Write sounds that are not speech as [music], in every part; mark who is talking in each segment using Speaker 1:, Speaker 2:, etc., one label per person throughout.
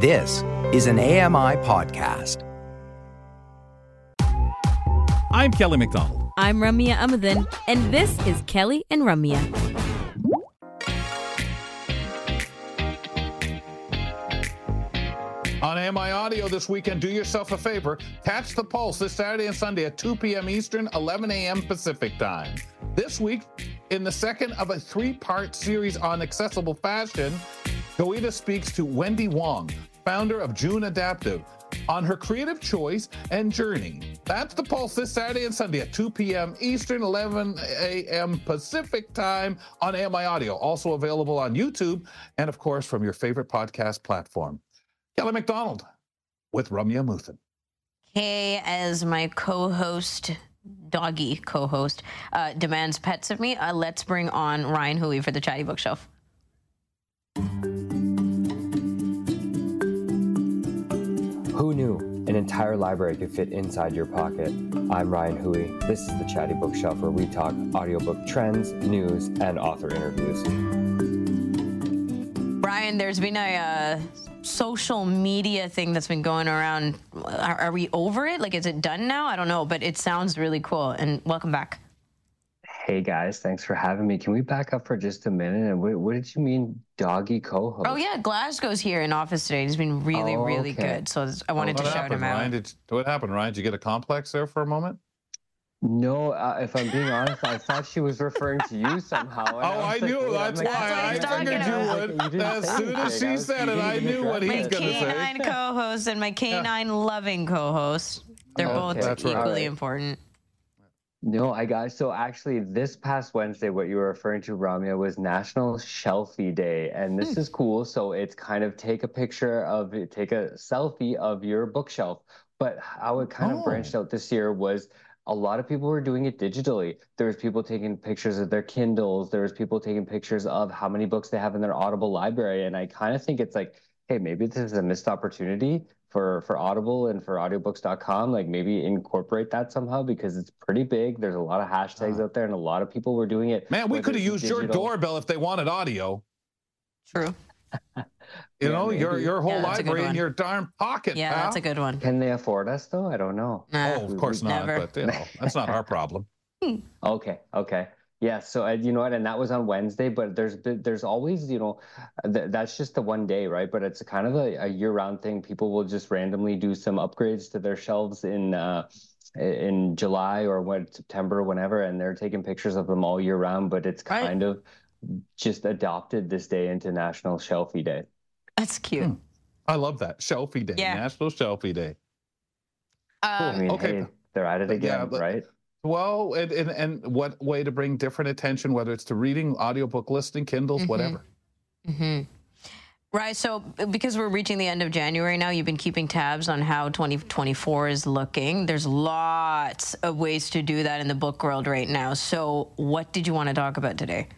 Speaker 1: This is an AMI podcast.
Speaker 2: I'm Kelly McDonald.
Speaker 3: I'm Ramya Amuthan, and this is Kelly and Ramya.
Speaker 4: On AMI Audio this weekend, do yourself a favor. Catch the pulse this Saturday and Sunday at 2 p.m. Eastern, 11 a.m. Pacific time. This week, in the second of a three part series on accessible fashion, Joeita speaks to Wendy Wong, founder of June Adaptive, on her creative choice and journey. That's the Pulse this Saturday and Sunday at 2 p.m. Eastern, 11 a.m. Pacific time on AMI Audio. Also available on YouTube and, of course, from your favorite podcast platform. Kelly McDonald with Ramya Muthan.
Speaker 5: Hey, as my co host, doggy co host, uh, demands pets of me, uh, let's bring on Ryan Hooey for the Chatty Bookshelf.
Speaker 6: Who knew an entire library could fit inside your pocket? I'm Ryan Hooey. This is the Chatty Bookshelf where we talk audiobook trends, news, and author interviews.
Speaker 5: Brian, there's been a uh, social media thing that's been going around. Are, are we over it? Like, is it done now? I don't know, but it sounds really cool. And welcome back.
Speaker 6: Hey guys, thanks for having me. Can we back up for just a minute? And what, what did you mean, doggy co-host?
Speaker 5: Oh yeah, Glasgow's here in office today. He's been really,
Speaker 6: Oh,
Speaker 5: really good. So I wanted
Speaker 4: what
Speaker 5: to shout
Speaker 4: happened,
Speaker 5: him out.
Speaker 4: Ryan? Did, what happened, Ryan? Did you get a complex there for a moment?
Speaker 6: No, uh, if I'm being honest, I thought she was referring to you somehow.
Speaker 4: Oh,
Speaker 6: was
Speaker 4: I
Speaker 6: like,
Speaker 4: knew.
Speaker 6: wait,
Speaker 4: That's
Speaker 6: I'm
Speaker 4: why
Speaker 6: like,
Speaker 5: That's what
Speaker 4: I figured you
Speaker 5: about.
Speaker 4: would.
Speaker 6: You
Speaker 4: As soon as she said it, I knew what
Speaker 6: address
Speaker 4: he's
Speaker 5: my
Speaker 6: it.
Speaker 4: going to say.
Speaker 5: My canine co-host and my [laughs] canine loving co-host. They're
Speaker 6: Okay.
Speaker 5: both
Speaker 4: That's
Speaker 5: equally
Speaker 6: Alright.
Speaker 5: important.
Speaker 6: No, I got so actually this past Wednesday, what you were referring to, Ramya, was National Shelfie Day, and this hmm. is cool. So it's kind of take a picture of take a selfie of your bookshelf. But how it kind
Speaker 4: Oh.
Speaker 6: of branched oh. out this year was a lot of people were doing it digitally. There was people taking pictures of their Kindles. There was people taking pictures of how many books they have in their Audible library, and I kind of think it's like, hey, maybe this is a missed opportunity for for Audible and for audiobooks.com like maybe incorporate that somehow because it's pretty big there's a lot of hashtags uh-huh. out there and a lot of people were doing it
Speaker 4: Man, we could have
Speaker 6: it's
Speaker 4: used your doorbell if they wanted audio.
Speaker 5: True.
Speaker 4: You
Speaker 6: Yeah,
Speaker 4: know, your
Speaker 6: maybe.
Speaker 4: your whole
Speaker 5: Yeah, that's a good
Speaker 4: library in your darn pocket.
Speaker 5: Yeah,
Speaker 4: pal.
Speaker 5: that's a good one.
Speaker 6: can they afford us though i don't know
Speaker 5: Nah.
Speaker 4: Oh, of course not.
Speaker 5: Never.
Speaker 4: But you know, that's not our [laughs] problem. Hmm.
Speaker 6: okay okay yeah so uh, you know what and that was on wednesday but there's there's always you know th- that's just the one day right but it's kind of a, a year-round thing people will just randomly do some upgrades to their shelves in uh in july or what september whenever and they're taking pictures of them all year round but it's
Speaker 5: Right.
Speaker 6: kind of just adopted this day into national shelfie day
Speaker 5: That's cute.
Speaker 4: Hmm. I love that Shelfie Day,
Speaker 5: Yeah.
Speaker 4: National Shelfie Day.
Speaker 5: Uh,
Speaker 6: i mean
Speaker 4: okay.
Speaker 6: hey they're at it
Speaker 4: Yeah,
Speaker 6: again
Speaker 4: but-
Speaker 6: right
Speaker 4: Well, and, and and what way to bring different attention, whether it's to reading, audiobook listening, Kindles,
Speaker 5: Mhm.
Speaker 4: whatever.
Speaker 5: hmm Right. So, because we're reaching the end of January now, you've been keeping tabs on how 2024 is looking. There's lots of ways to do that in the book world right now. So, what did you want to talk about today?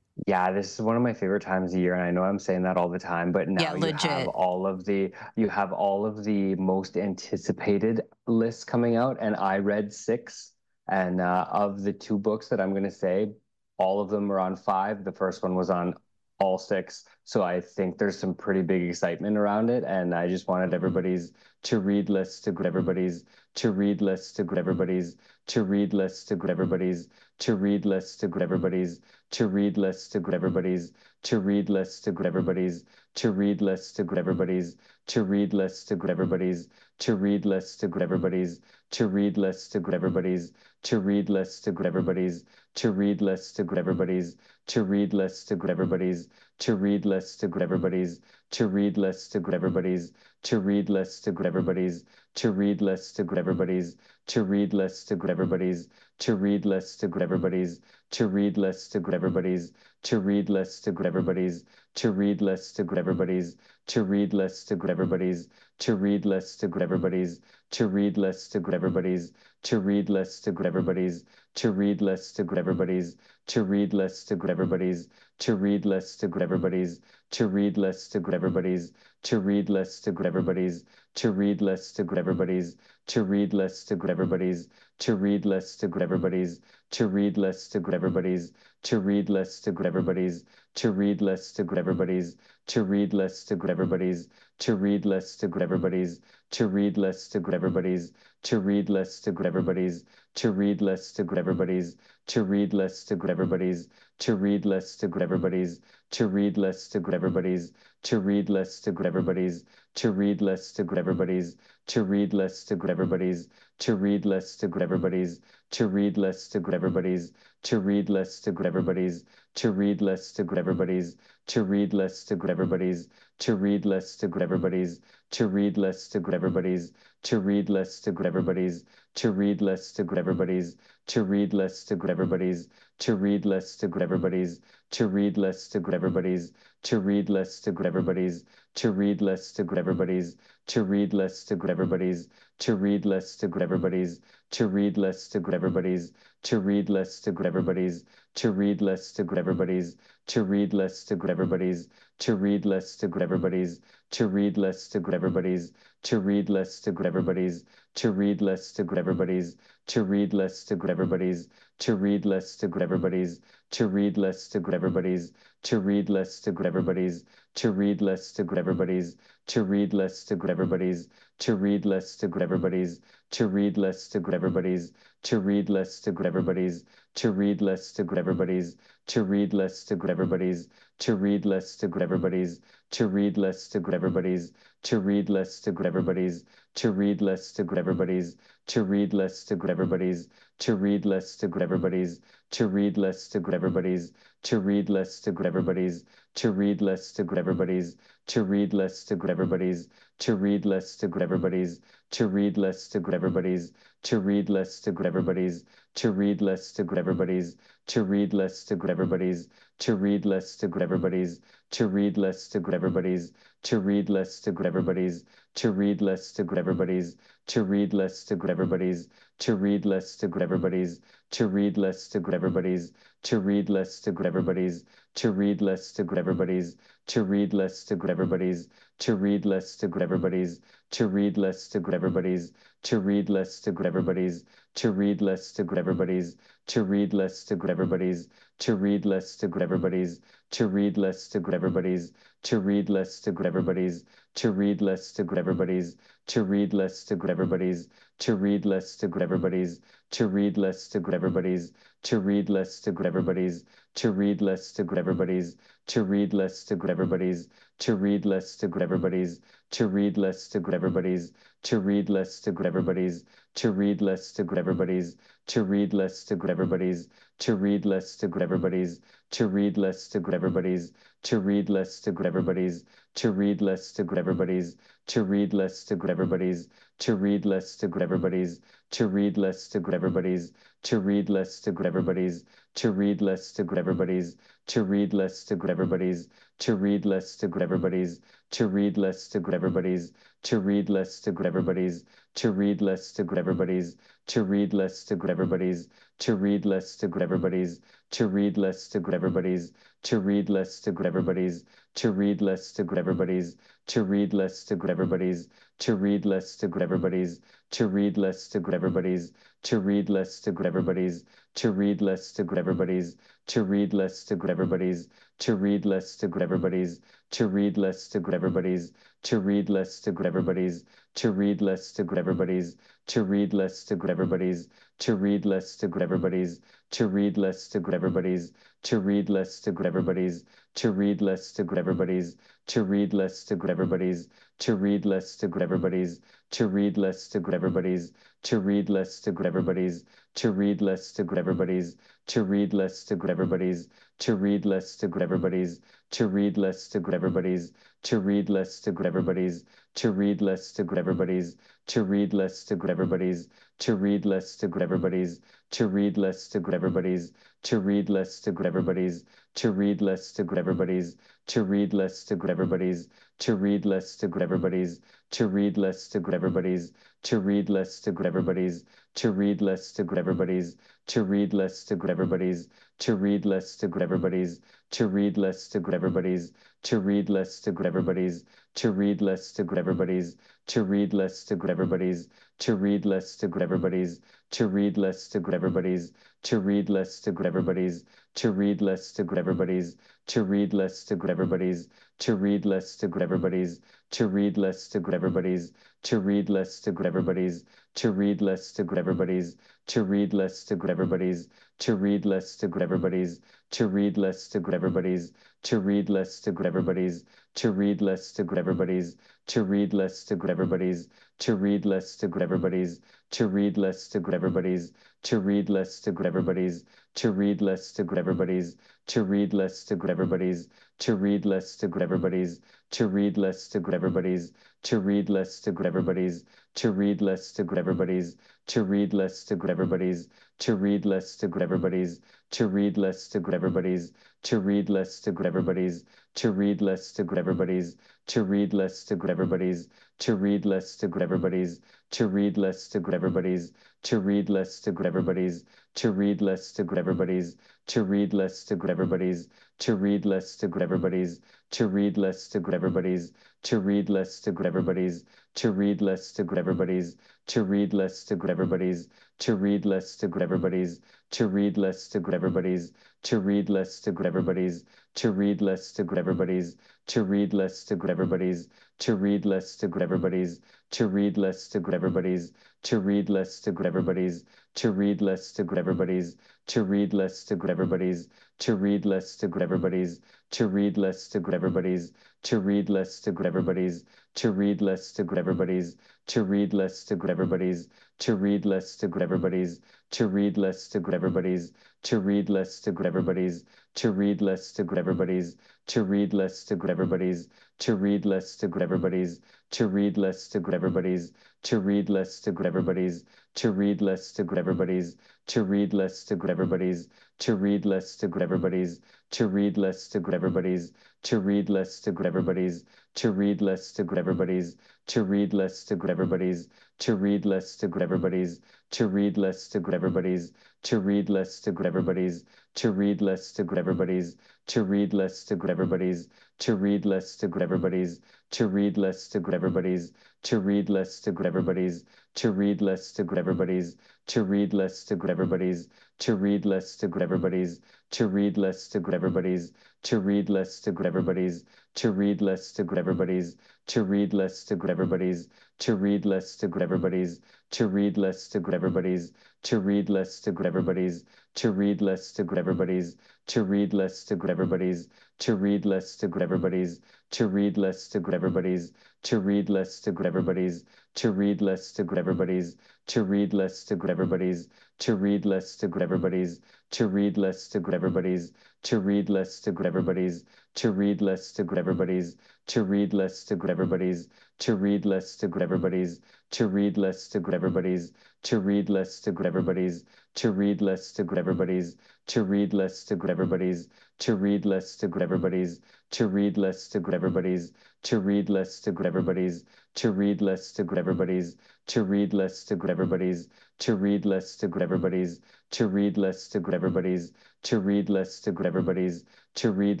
Speaker 6: Yeah, this is one of my favorite times of the year, and I know I'm saying that all the time, but now
Speaker 5: Yeah,
Speaker 6: you
Speaker 5: legit.
Speaker 6: have all of the you have all of the most anticipated lists coming out, and I read six, and uh, of the two books that I'm going to say, all of them are on five. The first one was on all six, so I think there's some pretty big excitement around it, and I just wanted everybody's to read lists to everybody's to read lists to everybody's to read lists to everybody's to read lists to everybody's to read lists to everybody's to read lists to everybody's to read lists to everybody's to read lists to everybody's to read lists to everybody's to read lists to everybody's to read lists to everybody's to read lists to everybody's to read lists to everybody's to read lists to mm-hmm. everybody's to read lists to mm-hmm. everybody's to read lists to mm-hmm. everybody's to read lists to everybody's to read lists to everybody's to read lists to everybody's to read lists to everybody's to read lists to everybody's to read lists to everybody's to read lists to everybody's to read lists to everybody's to read lists to everybody's to read lists to everybody's to read lists to everybody's to read lists to everybody's to read lists to everybody's to read lists to everybody's to read lists to good mm-hmm. everybody's to read lists to good mm-hmm. everybody's to read lists to good everybody's to read lists to everybody's to read lists to everybody's to read lists to everybody's to read lists to everybody's to read lists to everybody's to read lists to everybody's to read lists to everybody's to read lists to everybody's to read lists to everybody's to read lists to everybody's to read lists to everybody's to read lists to everybody's to read lists to everybody's to read lists to good mm-hmm. everybody's to read lists to good mm-hmm. everybody's to read lists to good everybody's to read lists to good everybody's to read lists to good everybody's to read lists to good everybody's to read lists to good everybody's to read lists to good everybody's to read lists to good everybody's to read lists to good everybody's to read lists to good everybody's to read lists to good everybody's to read lists to good everybody's to read lists to good everybody's to read lists to good everybody's to read lists to good everybody's to read lists to good mm-hmm. everybody's to read lists to good mm-hmm. everybody's to read lists to good everybody's to read lists to good everybody's to read lists to good everybody's to read lists to good everybody's to read lists to good everybody's to read lists to good everybody's to read lists to good everybody's to read lists to good everybody's to read lists to good everybody's to read lists to good everybody's to read lists to good everybody's to read lists to good everybody's to read lists to good everybody's to read lists to good everybody's to read lists to good mm-hmm. everybody's to read lists to good mm-hmm. everybody's to read lists to good everybody's to read lists to good everybody's to read lists to good everybody's to read lists to good everybody's to read lists to good everybody's to read lists to good everybody's to read lists to good everybody's to read lists to good everybody's to read lists to good everybody's to read lists to good everybody's to read lists to good everybody's to read lists to good everybody's to read lists to good everybody's to read lists to good everybody's to read lists to good mm-hmm. everybody's to read lists to good mm-hmm. everybody's to read lists to everybody's to read lists to everybody's to read lists to everybody's to read lists to everybody's to read lists to everybody's to read lists to everybody's to read lists to everybody's to read lists to everybody's to read lists to everybody's to read lists to everybody's to read lists to everybody's to read lists to everybody's to read lists to everybody's to read lists to everybody's to read lists to good mm-hmm. everybody's to read lists to good mm-hmm. everybody's to read lists to good everybody's to read lists to everybody's to read lists to everybody's to read lists to everybody's to read lists to everybody's to read lists to everybody's to read lists to everybody's to read lists to everybody's to read lists to everybody's to read lists to everybody's to read lists to everybody's to read lists to everybody's to read lists to everybody's to read lists to everybody's to read lists to good mm-hmm. everybody's to read lists to good mm-hmm. everybody's to read lists to good everybody's to read lists to everybody's to read lists to everybody's to read lists to everybody's to read lists to everybody's to read lists to everybody's to read lists to everybody's to read lists to everybody's to read lists to everybody's to read lists to everybody's to read lists to everybody's to read lists to everybody's to read lists to everybody's to read lists to everybody's to read lists to good mm-hmm. everybody's to read lists to good mm-hmm. everybody's to read lists to good everybody's to read lists to good everybody's to read lists to good everybody's to read lists to good everybody's to read lists to good everybody's to read lists to good everybody's to read lists to good everybody's to read lists to good everybody's to read lists to good everybody's to read lists to good everybody's to read lists to good everybody's to read lists to good everybody's to read lists to good everybody's to read lists to good everybody's to read lists to good mm-hmm. everybody's to read lists to good mm-hmm. everybody's to read lists to everybody's to read lists to everybody's to read lists to everybody's to read lists to everybody's to read lists to everybody's to read lists to everybody's to read lists to everybody's to read lists to everybody's to read lists to everybody's to read lists to everybody's to read lists to everybody's to read lists to everybody's to read lists to everybody's to read lists to everybody's to read lists to good mm-hmm. everybody's to read lists to good mm-hmm. everybody's to read lists to good mm-hmm. everybody's to read lists to everybody's to read lists to everybody's to read lists to everybody's to read lists to everybody's to read lists to everybody's to read lists to everybody's to read lists to everybody's to read lists to everybody's to read lists to everybody's to read lists to everybody's to read lists to everybody's to read lists to everybody's to read lists to everybody's to read lists to good mm-hmm. everybody's to read lists to good mm-hmm. everybody's to read lists to good mm-hmm. everybody's to read lists to good everybody's to read lists to good everybody's to read lists to good everybody's to read lists to good everybody's to read lists to good everybody's to read lists to good everybody's to read lists to good everybody's to read lists to good everybody's to read lists to good everybody's to read lists to good everybody's to read lists to good everybody's to read lists to good everybody's to read lists to good everybody's to read lists to good mm-hmm. everybody's to read lists to good mm-hmm. everybody's to read lists to good mm-hmm. everybody's to read lists to good everybody's to read lists to good everybody's to read lists to good everybody's to read lists to good everybody's to read lists to good everybody's to read lists to good everybody's to read lists to good everybody's to read lists to good everybody's to read lists to good everybody's to read lists to good everybody's to read lists to good everybody's to read lists to good everybody's to read lists to good everybody's to read lists to good mm-hmm. everybody's to read lists to good mm-hmm. everybody's to read lists to good mm-hmm. everybody's to read lists to good everybody's to read lists to good everybody's to read lists to good everybody's to read lists to good everybody's to read lists to good everybody's to read lists to good everybody's to read lists to good everybody's to read lists to good everybody's to read lists to good everybody's to read lists to good everybody's to read lists to good everybody's to read lists to good everybody's to read lists to good everybody's to read lists to good mm-hmm. everybody's to read lists to good mm-hmm. everybody's to read lists to good mm-hmm. everybody's to read lists to everybody's to read lists to everybody's to read lists to everybody's to read lists to everybody's to read lists to everybody's to read lists to everybody's to read lists to everybody's to read lists to everybody's to read lists to everybody's to read lists to everybody's to read lists to everybody's to read lists to everybody's to read lists to everybody's to read lists to good mm-hmm. everybody's to read lists to good mm-hmm. everybody's to read lists to good mm-hmm. everybody's to read lists to everybody's to read lists to everybody's to read lists to everybody's to read lists to everybody's to read lists to everybody's to read lists to everybody's to read lists to everybody's to read lists to everybody's to read lists to everybody's to read lists to everybody's to read lists to everybody's to read lists to everybody's to read lists to everybody's to read lists to good mm-hmm. everybody's to read lists to good mm-hmm. everybody's to read lists to good mm-hmm. everybody's to read lists to good everybody's to read lists to good everybody's to read lists to good everybody's to read lists to good everybody's to read lists to good everybody's to read lists to good everybody's to read lists to good everybody's to read lists to good everybody's to read lists to good everybody's to read lists to good everybody's to read lists to good everybody's to read lists to good everybody's to read lists to good everybody's to read lists to good mm-hmm. everybody's to read lists to good mm-hmm. everybody's to read lists to good mm-hmm. everybody's to read lists to good everybody's to read lists to good everybody's to read lists to good everybody's to read lists to good everybody's to read lists to good everybody's to read lists to good everybody's to read lists to good everybody's to read lists to good everybody's to read lists to good everybody's to read lists to good everybody's to read lists to good everybody's to read lists to good everybody's to read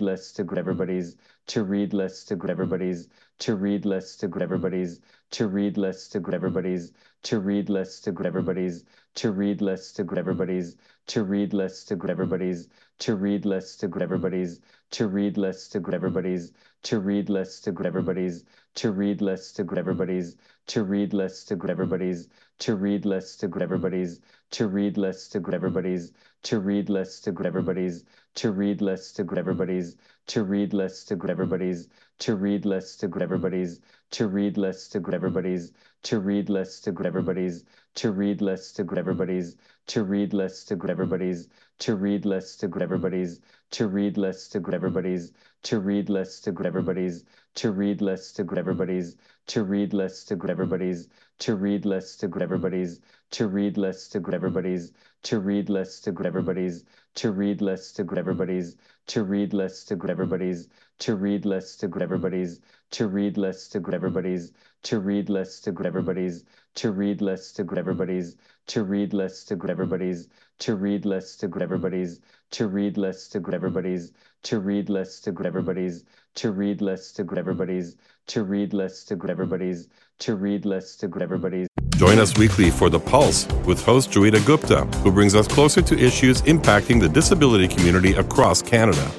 Speaker 6: lists to good everybody's to read lists to good mm-hmm. everybody's to read lists to good mm-hmm. everybody's to read lists to good mm-hmm. everybody's to read lists to everybody's to read lists to everybody's to read lists to everybody's to read lists to everybody's to read lists to everybody's to read lists to everybody's to read lists to everybody's to read lists to everybody's to read lists to everybody's to read lists to everybody's to read lists to everybody's to read lists to everybody's to read lists to everybody's to read lists to good mm-hmm. everybody's to read lists to mm-hmm. everybody's to read lists to mm-hmm. everybody's to read lists to everybody's to read lists to everybody's to read lists to everybody's to read lists to everybody's to read lists to everybody's to read lists to everybody's to read lists to everybody's to read lists to everybody's to read lists to everybody's to read lists to everybody's to read lists to everybody's to read lists to everybody's to read lists to everybody's to read lists to everybody's to read lists to everybody's to read lists to everybody's to read lists to everybody's to read lists to everybody's to read lists to everybody's to read lists to everybody's to read lists to everybody's to read lists to everybody's to read lists to everybody's
Speaker 7: Join us weekly for The Pulse with host Joeita Gupta, who brings us closer to issues impacting the disability community across Canada.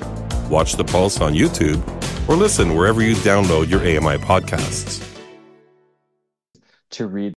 Speaker 7: Watch The Pulse on YouTube or listen wherever you download your AMI podcasts.
Speaker 6: to read